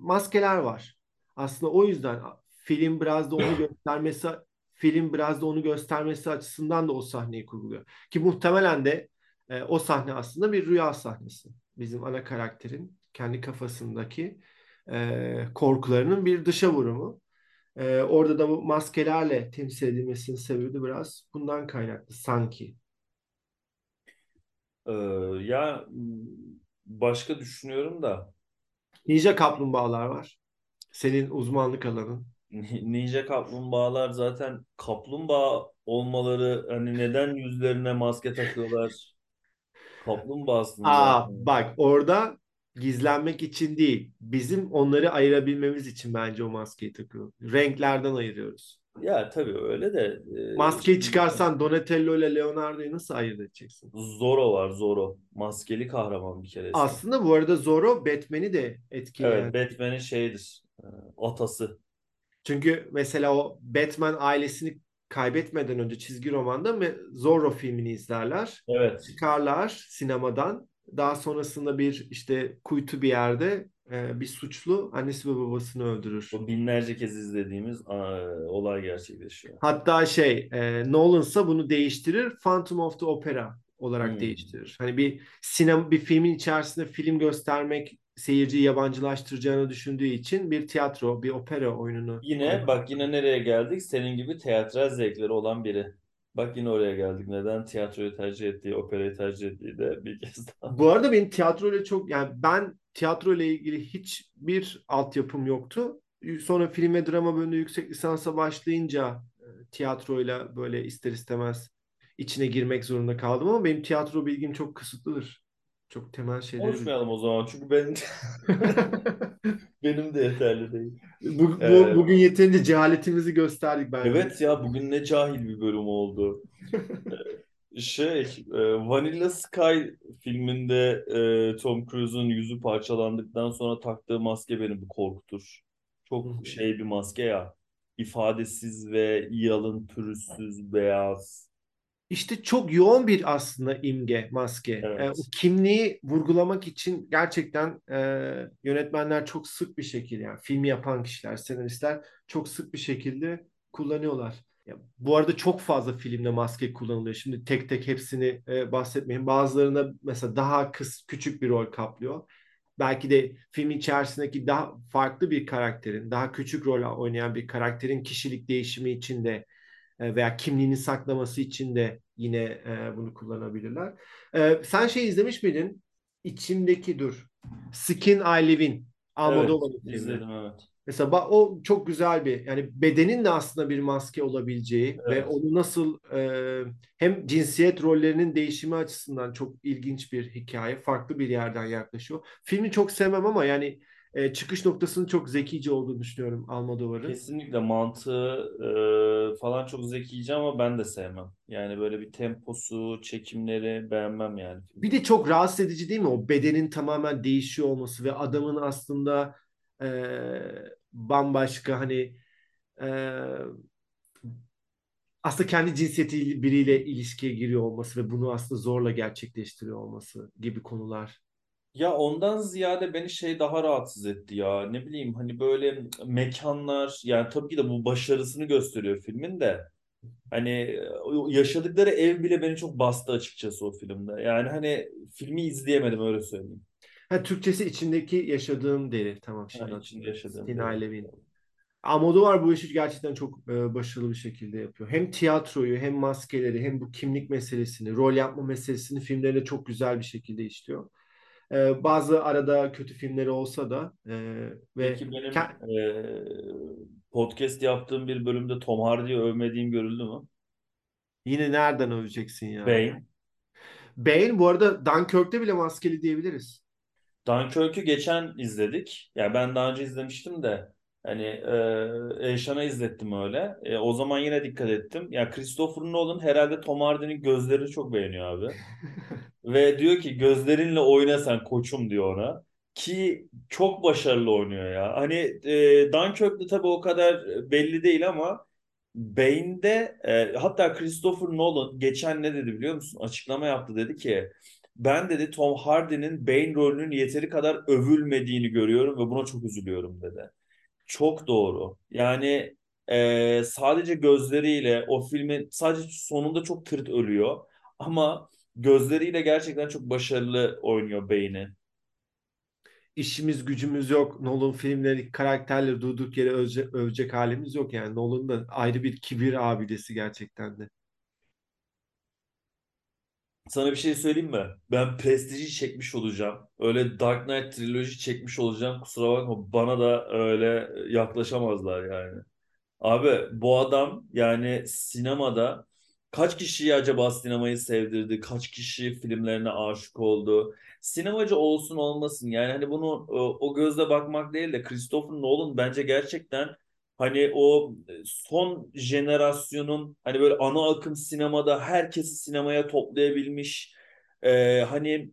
maskeler var. Aslında o yüzden film biraz da onu göstermesi film biraz da onu göstermesi açısından da o sahneyi kurguluyor. Ki muhtemelen de e, o sahne aslında bir rüya sahnesi. Bizim ana karakterin kendi kafasındaki e, korkularının bir dışa vurumu. E, orada da bu maskelerle temsil edilmesinin sebebi biraz bundan kaynaklı sanki. Ee, ya başka düşünüyorum da Ninja kaplumbağalar var. Senin uzmanlık alanın. Ninja kaplumbağalar zaten kaplumbağa olmaları hani neden yüzlerine maske takıyorlar? Kaplumbağasın Aa zaten. bak orada gizlenmek için değil. Bizim onları ayırabilmemiz için bence o maskeyi takıyor. Renklerden ayırıyoruz. Ya tabii öyle de e, Maskeyi çıkarsan Donatello ile Leonardo'yu nasıl ayırt edeceksin? Zorro var Zorro. Maskeli kahraman bir kere. Aslında bu arada Zorro Batman'i de etkileyen. Evet Batman'in şeyidir. e, Atası. Çünkü mesela o Batman ailesini kaybetmeden önce çizgi romanda mı Zorro filmini izlerler. Evet. Çıkarlar sinemadan. Daha sonrasında bir işte kuytu bir yerde e, bir suçlu annesi ve babasını öldürür. O binlerce kez izlediğimiz aa, olay gerçekleşiyor. Hatta şey e, Nolan'sa bunu değiştirir. Phantom of the Opera olarak Hmm. değiştirir. Hani bir sinema bir filmin içerisinde film göstermek seyirciyi yabancılaştıracağını düşündüğü için bir tiyatro, bir opera oyununu Yine bak yine nereye geldik? Senin gibi teatral zevkleri olan biri. Bak yine oraya geldik. Neden tiyatroyu tercih ettiği, operayı tercih ettiği de bir kez daha. Bu arada benim tiyatro ile çok yani ben tiyatro ile ilgili hiçbir altyapım yoktu. Sonra film ve drama bölümünde yüksek lisansa başlayınca e, tiyatroyla böyle ister istemez içine girmek zorunda kaldım ama benim tiyatro bilgim çok kısıtlıdır. Çok temel şeyleri. Konuşmayalım o zaman çünkü ben benim de yeterli değil. Bu, bu- Ee, bugün yeterince cehaletimizi gösterdik bence. Evet ya bugün ne cahil bir bölüm oldu. Şey, e, Vanilla Sky filminde e, Tom Cruise'un yüzü parçalandıktan sonra taktığı maske beni bir korkutur. Çok şey bir maske ya. İfadesiz ve yalın, pürüzsüz, beyaz. İşte çok yoğun bir aslında imge, maske. E, o Evet. kimliği vurgulamak için gerçekten e, yönetmenler çok sık bir şekilde yani filmi yapan kişiler, senaristler çok sık bir şekilde kullanıyorlar. Ya, bu arada çok fazla filmde maske kullanılıyor. Şimdi tek tek hepsini e, bahsetmeyeyim. Bazılarında mesela daha kıs, küçük bir rol kaplıyor. Belki de film içerisindeki daha farklı bir karakterin, daha küçük rol oynayan bir karakterin kişilik değişimi için de veya kimliğini saklaması için de yine e, bunu kullanabilirler. E, sen şey izlemiş miydin? İçimdeki dur. Skin I Live In. Evet, Almodovar'ın filmi. izledim evet. Mesela o çok güzel bir yani bedenin de aslında bir maske olabileceği ve Evet. onu nasıl e, hem cinsiyet rollerinin değişimi açısından çok ilginç bir hikaye. Farklı bir yerden yaklaşıyor. Filmi çok sevmem ama yani e, çıkış noktasının çok zekice olduğunu düşünüyorum Almodovar'ın. Kesinlikle mantığı e, falan çok zekice ama ben de sevmem. Yani böyle bir temposu, çekimleri beğenmem yani. Bir de çok rahatsız edici değil mi? O bedenin tamamen değişiyor olması ve adamın aslında e, bambaşka hani e, aslında kendi cinsiyeti biriyle ilişkiye giriyor olması ve bunu aslında zorla gerçekleştiriyor olması gibi konular. Ya ondan ziyade beni şey daha rahatsız etti ya. Ne bileyim hani böyle mekanlar yani tabii ki de bu başarısını gösteriyor filmin de. Hani o yaşadıkları ev bile beni çok bastı açıkçası o filmde. Yani hani filmi izleyemedim öyle söyleyeyim. Ha, Türkçesi içindeki yaşadığım deri. Tamam Ha, şimdi içinde hatırladım. yaşadığım deri. Levin. Almodovar bu işi gerçekten çok e, başarılı bir şekilde yapıyor. Hem tiyatroyu hem maskeleri hem bu kimlik meselesini, rol yapma meselesini filmlerinde çok güzel bir şekilde işliyor. E, bazı arada kötü filmleri olsa da e, ve Peki benim e, podcast yaptığım bir bölümde Tom Hardy'yi övmediğim görüldü mü? yine nereden öveceksin ya? Bane. Bane bu arada Dunkirk'te bile maskeli diyebiliriz. Dunkirk'ü geçen izledik. Ya ben daha önce izlemiştim de hani e, Eyşan'a izlettim öyle. E, o zaman yine dikkat ettim. Ya Christopher Nolan herhalde Tom Hardy'nin gözlerini çok beğeniyor abi. Ve diyor ki gözlerinle oyna sen koçum diyor ona. Ki çok başarılı oynuyor ya. Hani e, Dunkirk'te tabii o kadar belli değil ama Bane'de e, hatta Christopher Nolan geçen ne dedi biliyor musun? Açıklama yaptı dedi ki ben dedi Tom Hardy'nin Bane rolünün yeteri kadar övülmediğini görüyorum ve buna çok üzülüyorum dedi. Çok doğru. Yani e, sadece gözleriyle o filmin sadece sonunda çok tırt ölüyor ama gözleriyle gerçekten çok başarılı oynuyor Bane'i. İşimiz gücümüz yok. Nolan filmleri karakterleri durduk yere övecek, övecek halimiz yok yani. Nolan da ayrı bir kibir abidesi gerçekten de. Sana bir şey söyleyeyim mi? Ben Prestige'i çekmiş olacağım. Öyle Dark Knight triloji çekmiş olacağım. Kusura bakma bana da öyle yaklaşamazlar yani. Abi bu adam yani sinemada kaç kişiyi acaba sinemayı sevdirdi? Kaç kişi filmlerine aşık oldu? Sinemacı olsun olmasın yani hani bunu o, o gözle bakmak değil de Christopher Nolan bence gerçekten hani o son jenerasyonun hani böyle ana akım sinemada herkesi sinemaya toplayabilmiş e, hani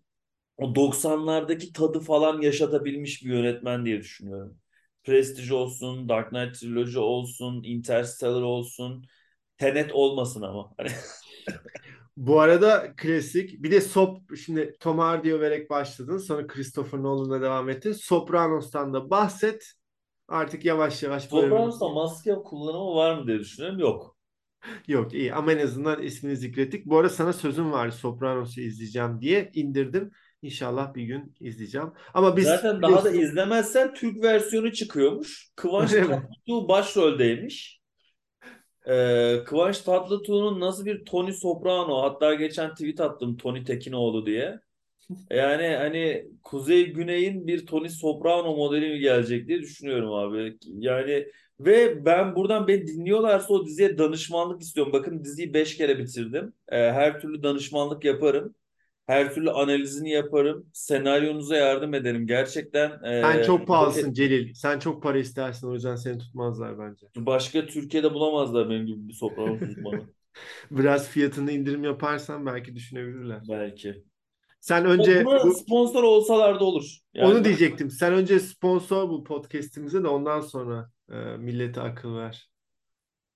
o 90'lardaki tadı falan yaşatabilmiş bir yönetmen diye düşünüyorum. Prestige olsun, Dark Knight Trilogy olsun, Interstellar olsun, Tenet olmasın ama. Hani Bu arada klasik. Bir de Sop şimdi Tom Hardy överek başladın. Sonra Christopher Nolan'la devam ettin. Sopranos'tan da bahset. Artık yavaş yavaş Sopranos'ta bölümümüzü. maske kullanımı var mı diye düşünüyorum. Yok. Yok iyi ama en azından ismini zikrettik. Bu arada sana sözüm var Sopranos'u izleyeceğim diye indirdim. İnşallah bir gün izleyeceğim. Ama biz Zaten daha da biliyorsun izlemezsen Türk versiyonu çıkıyormuş. Kıvanç? Tatlıtuğ başroldeymiş. Ee, Kıvanç Tatlıtuğ'un nasıl bir Tony Soprano hatta geçen tweet attım Tony Tekinoğlu diye. Yani hani Kuzey Güney'in bir Tony Soprano modeli mi gelecek diye düşünüyorum abi. Yani ve ben buradan beni dinliyorlarsa o diziye danışmanlık istiyorum. Bakın diziyi 5 kere bitirdim. Ee, her türlü danışmanlık yaparım. Her türlü analizini yaparım. Senaryonuza yardım ederim. Gerçekten Sen e, çok yok pahalısın et- Celil. Sen çok para istersin o yüzden seni tutmazlar bence. başka Türkiye'de bulamazlar benim gibi bir Sopranos uzmanı. Biraz fiyatını indirim yaparsan belki düşünebilirler. Belki. Sen önce bu sponsor olsalar da olur. onu Yani diyecektim. Sen önce sponsor bu podcast'imize de ondan sonra e, millete akıl ver.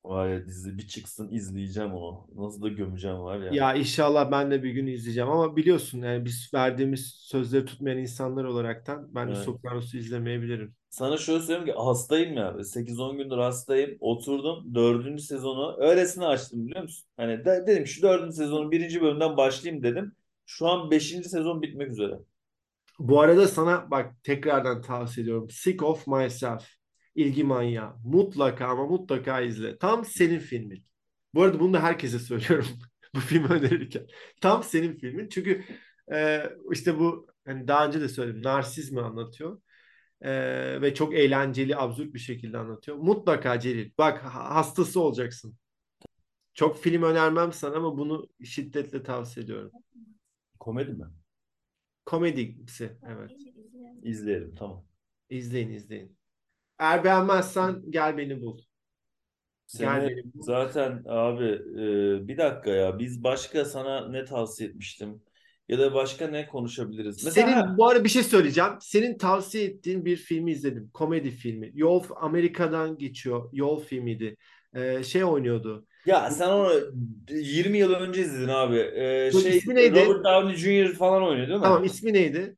Var ya dizi bir çıksın izleyeceğim onu. Nasıl da gömeceğim var ya. Ya inşallah ben de bir gün izleyeceğim ama biliyorsun yani biz verdiğimiz sözleri tutmayan insanlar olaraktan ben de Evet. Sopranos'u izlemeyebilirim. Sana şöyle söyleyeyim ki hastayım ya. 8-10 gündür hastayım. Oturdum dördüncü sezonu öylesine açtım biliyor musun? Hani de- dedim şu dördüncü sezonun birinci bölümden başlayayım dedim. Şu an beşinci sezon bitmek üzere. Bu arada sana bak tekrardan tavsiye ediyorum. Sick of Myself. İlgi manyağı. Mutlaka ama mutlaka izle. Tam senin filmin. Bu arada bunu da herkese söylüyorum. bu filmi önerirken. Tam senin filmin. Çünkü e, işte bu hani daha önce de söyledim. Narsizmi anlatıyor. E, ve çok eğlenceli, absürt bir şekilde anlatıyor. Mutlaka Celil. Bak ha- hastası olacaksın. Çok film önermem sana ama bunu şiddetle tavsiye ediyorum. Komedi mi? Komedisi. Evet. İzleyelim tamam. İzleyin izleyin. Eğer beğenmezsen gel beni bul. Gel Seni beni bul. zaten abi e, bir dakika ya biz başka sana ne tavsiye etmiştim? Ya da başka ne konuşabiliriz? Mesela Senin bu arada bir şey söyleyeceğim. Senin tavsiye ettiğin bir filmi izledim. Komedi filmi. Yol Amerika'dan geçiyor. Yol filmiydi. Ee, şey oynuyordu. Ya sen onu 20 yıl önce izledin abi. Ee, şey ismi neydi? Robert Downey Jr. falan oynuyor değil mi? Tamam ismi neydi?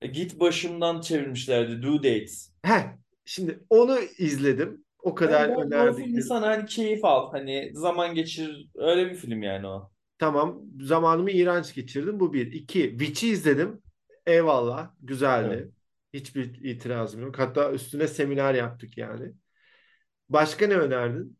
E, Git başımdan çevirmişlerdi. Due Dates. Heh, şimdi onu izledim. O kadar Yani önerdik. sana hani keyif al. Hani zaman geçir. Öyle bir film yani o. Tamam. Zamanımı iğrenç geçirdim. Bu bir. İki. Witch'i izledim. Eyvallah. Güzeldi. Evet. Hiçbir itirazım yok. Hatta üstüne seminer yaptık yani. Başka ne önerdin?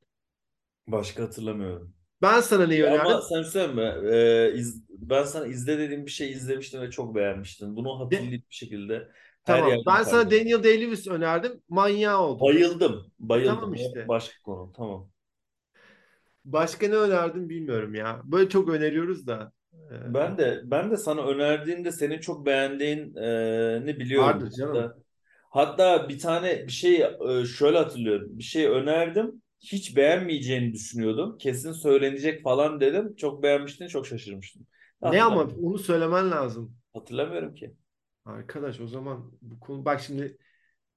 Başka hatırlamıyorum. Ben sana neyi önerdim? Ama sen söyleme. Ee, iz- ben sana izle dediğim bir şey izlemiştim ve çok beğenmiştin. Bunu hatırlayıp bir şekilde her tamam. yerde Ben sana paylaştım. Daniel Day-Lewis önerdim. Manyağı oldum. Bayıldım. Bayıldım. Tamam işte. başka konu. Tamam. Başka ne önerdim bilmiyorum ya. Böyle çok öneriyoruz da. Ee, Ben de ben de sana önerdiğimde senin çok beğendiğin e, ne biliyorum. vardır canım. Hatta, hatta bir tane bir şey e, şöyle hatırlıyorum. Bir şey önerdim. Hiç beğenmeyeceğini düşünüyordum. Kesin söylenecek falan dedim. Çok beğenmiştin, çok şaşırmıştım. Ne ama onu söylemen lazım. Hatırlamıyorum ki. Arkadaş o zaman bu konu bak şimdi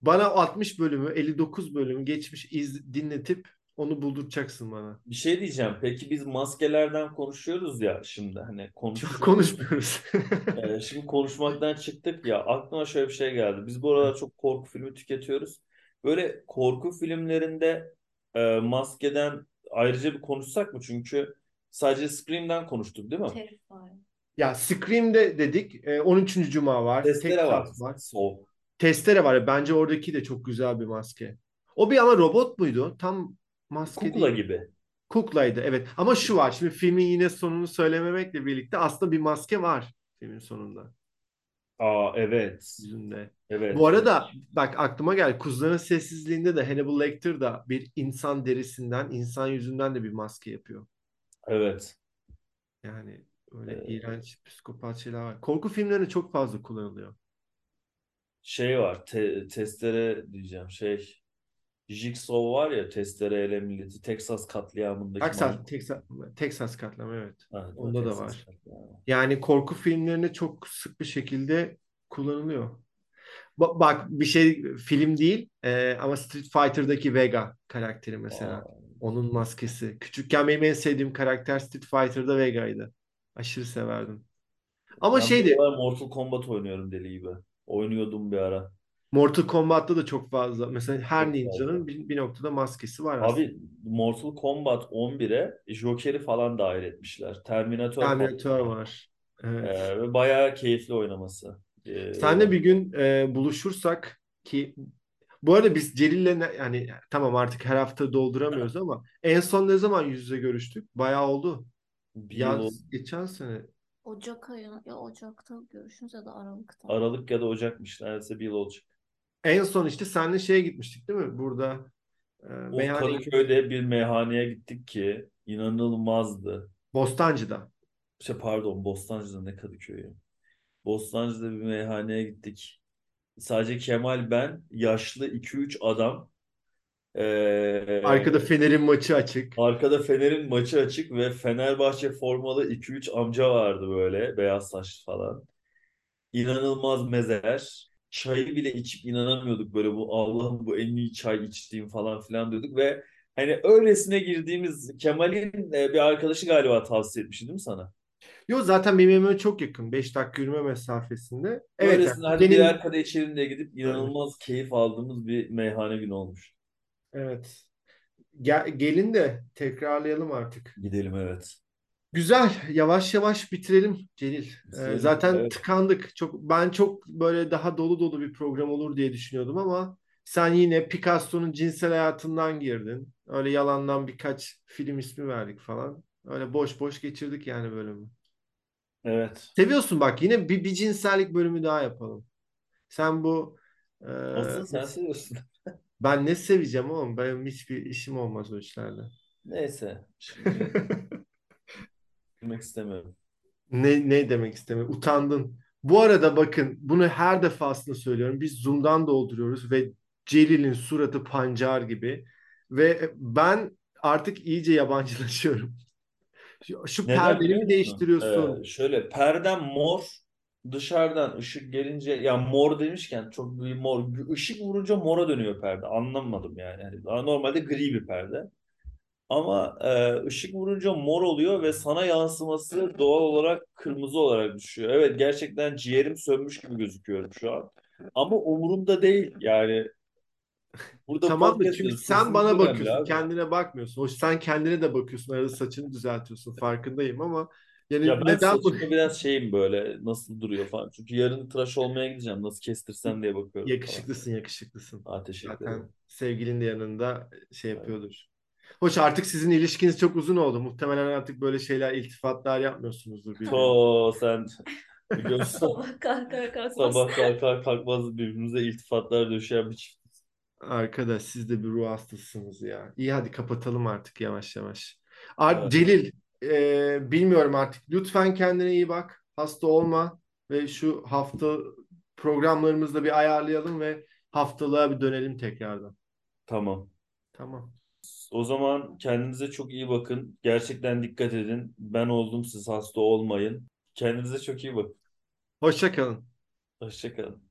bana 60 bölümü 59 bölümü geçmiş iz dinletip onu bulduracaksın bana. Bir şey diyeceğim. Peki biz maskelerden konuşuyoruz ya şimdi hani Çok konuşacağız. konuşmuyoruz. Ee, şimdi konuşmaktan çıktık ya aklıma şöyle bir şey geldi. Biz bu aralar çok korku filmi tüketiyoruz. Böyle korku filmlerinde e, maskeden ayrıca bir konuşsak mı? Çünkü sadece Scream'den konuştuk değil mi? Terrifier. Ya Scream'de dedik. e, 13. Cuma var. Testere var. Var. Soul. Testere var. Bence oradaki de çok güzel bir maske. O bir ama robot muydu? Tam maske Kukla değil. gibi. Kuklaydı evet. Ama şu var. Şimdi filmin yine sonunu söylememekle birlikte aslında bir maske var filmin sonunda Aa evet. yüzünde. Evet. Bu arada bak aklıma geldi. Kuzuların Sessizliği'nde de Hannibal Lecter da bir insan derisinden, insan yüzünden de bir maske yapıyor. Evet. Yani öyle Ee, iğrenç psikopat şeyler var. Korku filmlerinde çok fazla kullanılıyor. Şey var. Te- testere diyeceğim. Şey. Jigsaw var ya testereyle milleti Texas katliamındaki Texas. Texas, Texas katliamı evet. Evet, Onda da Texas var. katliamı. Yani korku filmlerinde çok sık bir şekilde kullanılıyor. Ba- Bak bir şey film değil e, ama Street Fighter'daki Vega karakteri mesela. Aa, Onun maskesi. Küçükken benim en sevdiğim karakter Street Fighter'da Vega'ydı. Aşırı severdim. Ama Ben şeydi Mortal Kombat oynuyorum deli gibi. Oynuyordum bir ara. Mortal Kombat'ta da çok fazla. Mesela her ninjanın bir, bir noktada maskesi var aslında. Abi Mortal Kombat 11'e Joker'i falan dahil etmişler. Terminator Terminator var. var. Evet. Ee, ve bayağı keyifli oynaması. Ee, Senle bir gün e, buluşursak ki bu arada biz Celil'le ne- yani tamam artık her hafta dolduramıyoruz ama en son ne zaman yüz yüze görüştük? Bayağı oldu. bir yıl oldu. Yaz geçen sene. Ocak ayı ya Ocak'ta görüşürüz ya da Aralık'ta. Aralık ya da Ocak'mış. Neredeyse bir yıl olacak. En son işte seninle şeye gitmiştik değil mi? Burada e, O meyhaneye. Kadıköy'de bir meyhaneye gittik ki inanılmazdı. Bostancı'da. Şey pardon Bostancı'da ne Kadıköy'ü. Bostancı'da bir meyhaneye gittik. Sadece Kemal ben, yaşlı 2-3 adam. Ee, Arkada Fener'in maçı açık. arkada Fener'in maçı açık ve Fenerbahçe formalı 2-3 amca vardı böyle. Beyaz saçlı falan. İnanılmaz mezeler. Çayı bile içip inanamıyorduk böyle bu Allah'ım bu en iyi çay içtiğim falan filan diyorduk ve hani öylesine girdiğimiz Kemal'in e, bir arkadaşı galiba tavsiye etmişti değil mi sana? Yo zaten benim evime çok yakın. 5 dakika yürüme mesafesinde. Evet yani Öylesine hadi benim birer kadeh içelim diye gidip Evet. inanılmaz keyif aldığımız bir meyhane günü olmuş. evet. Gel- gelin de tekrarlayalım artık. Gidelim evet. Güzel. Yavaş yavaş bitirelim Celil. Ee, Bitirelim, zaten evet. tıkandık. Çok ben çok böyle daha dolu dolu bir program olur diye düşünüyordum ama sen yine Picasso'nun cinsel hayatından girdin. Öyle yalandan birkaç film ismi verdik falan. Öyle boş boş geçirdik yani bölümü. Evet. Seviyorsun bak yine bir, bir cinsellik bölümü daha yapalım. Sen bu e, Asıl sen seviyorsun. ben ne seveceğim oğlum? Benim hiçbir işim olmaz o işlerle. Neyse. Şimdi girmek istemiyorum. Ne, ne demek istemiyorum? Utandın. Bu arada bakın bunu her defasında söylüyorum. Biz Zoom'dan dolduruyoruz ve Celil'in suratı pancar gibi. Ve ben artık iyice yabancılaşıyorum. Şu, şu Neden perdeni mi değiştiriyorsun? Ee, şöyle perdem mor dışarıdan ışık gelince ya mor demişken çok bir mor ışık vurunca mora dönüyor perde anlamadım yani. Yani daha normalde gri bir perde Ama e, ışık vurunca mor oluyor ve sana yansıması doğal olarak kırmızı olarak düşüyor. Evet gerçekten ciğerim sönmüş gibi gözüküyorum şu an. Ama umurumda değil yani. Burada Tamam mı? Çünkü sen bana bakıyorsun, abi. kendine bakmıyorsun. Hoş sen kendine de bakıyorsun, arada saçını düzeltiyorsun, farkındayım ama yani Ya ben neden bu biraz şeyim böyle nasıl duruyor falan. Çünkü yarın tıraş olmaya gideceğim. Nasıl kestirsem diye bakıyorum falan. yakışıklısın, yakışıklısın. Aa, teşekkür ederim. Zaten sevgilin de yanında şey yapıyordur. Hoş artık sizin ilişkiniz çok uzun oldu. Muhtemelen artık böyle şeyler, iltifatlar yapmıyorsunuzdur birbirine. Oo sen biliyorsun Sabah kalkar kalkmaz. sabah kalkar kalkmaz birbirimize iltifatlar döşeyen bir çift. Arkadaş siz de bir ruh hastasısınız ya. İyi hadi kapatalım artık yavaş yavaş. Ar Evet. Celil, e, bilmiyorum artık. Lütfen kendine iyi bak. Hasta olma ve şu hafta programlarımızı da bir ayarlayalım ve haftalığa bir dönelim tekrardan. Tamam. Tamam. O zaman kendinize çok iyi bakın. Gerçekten dikkat edin. Ben oldum siz hasta olmayın. Kendinize çok iyi bakın. Hoşça kalın. Hoşça kalın.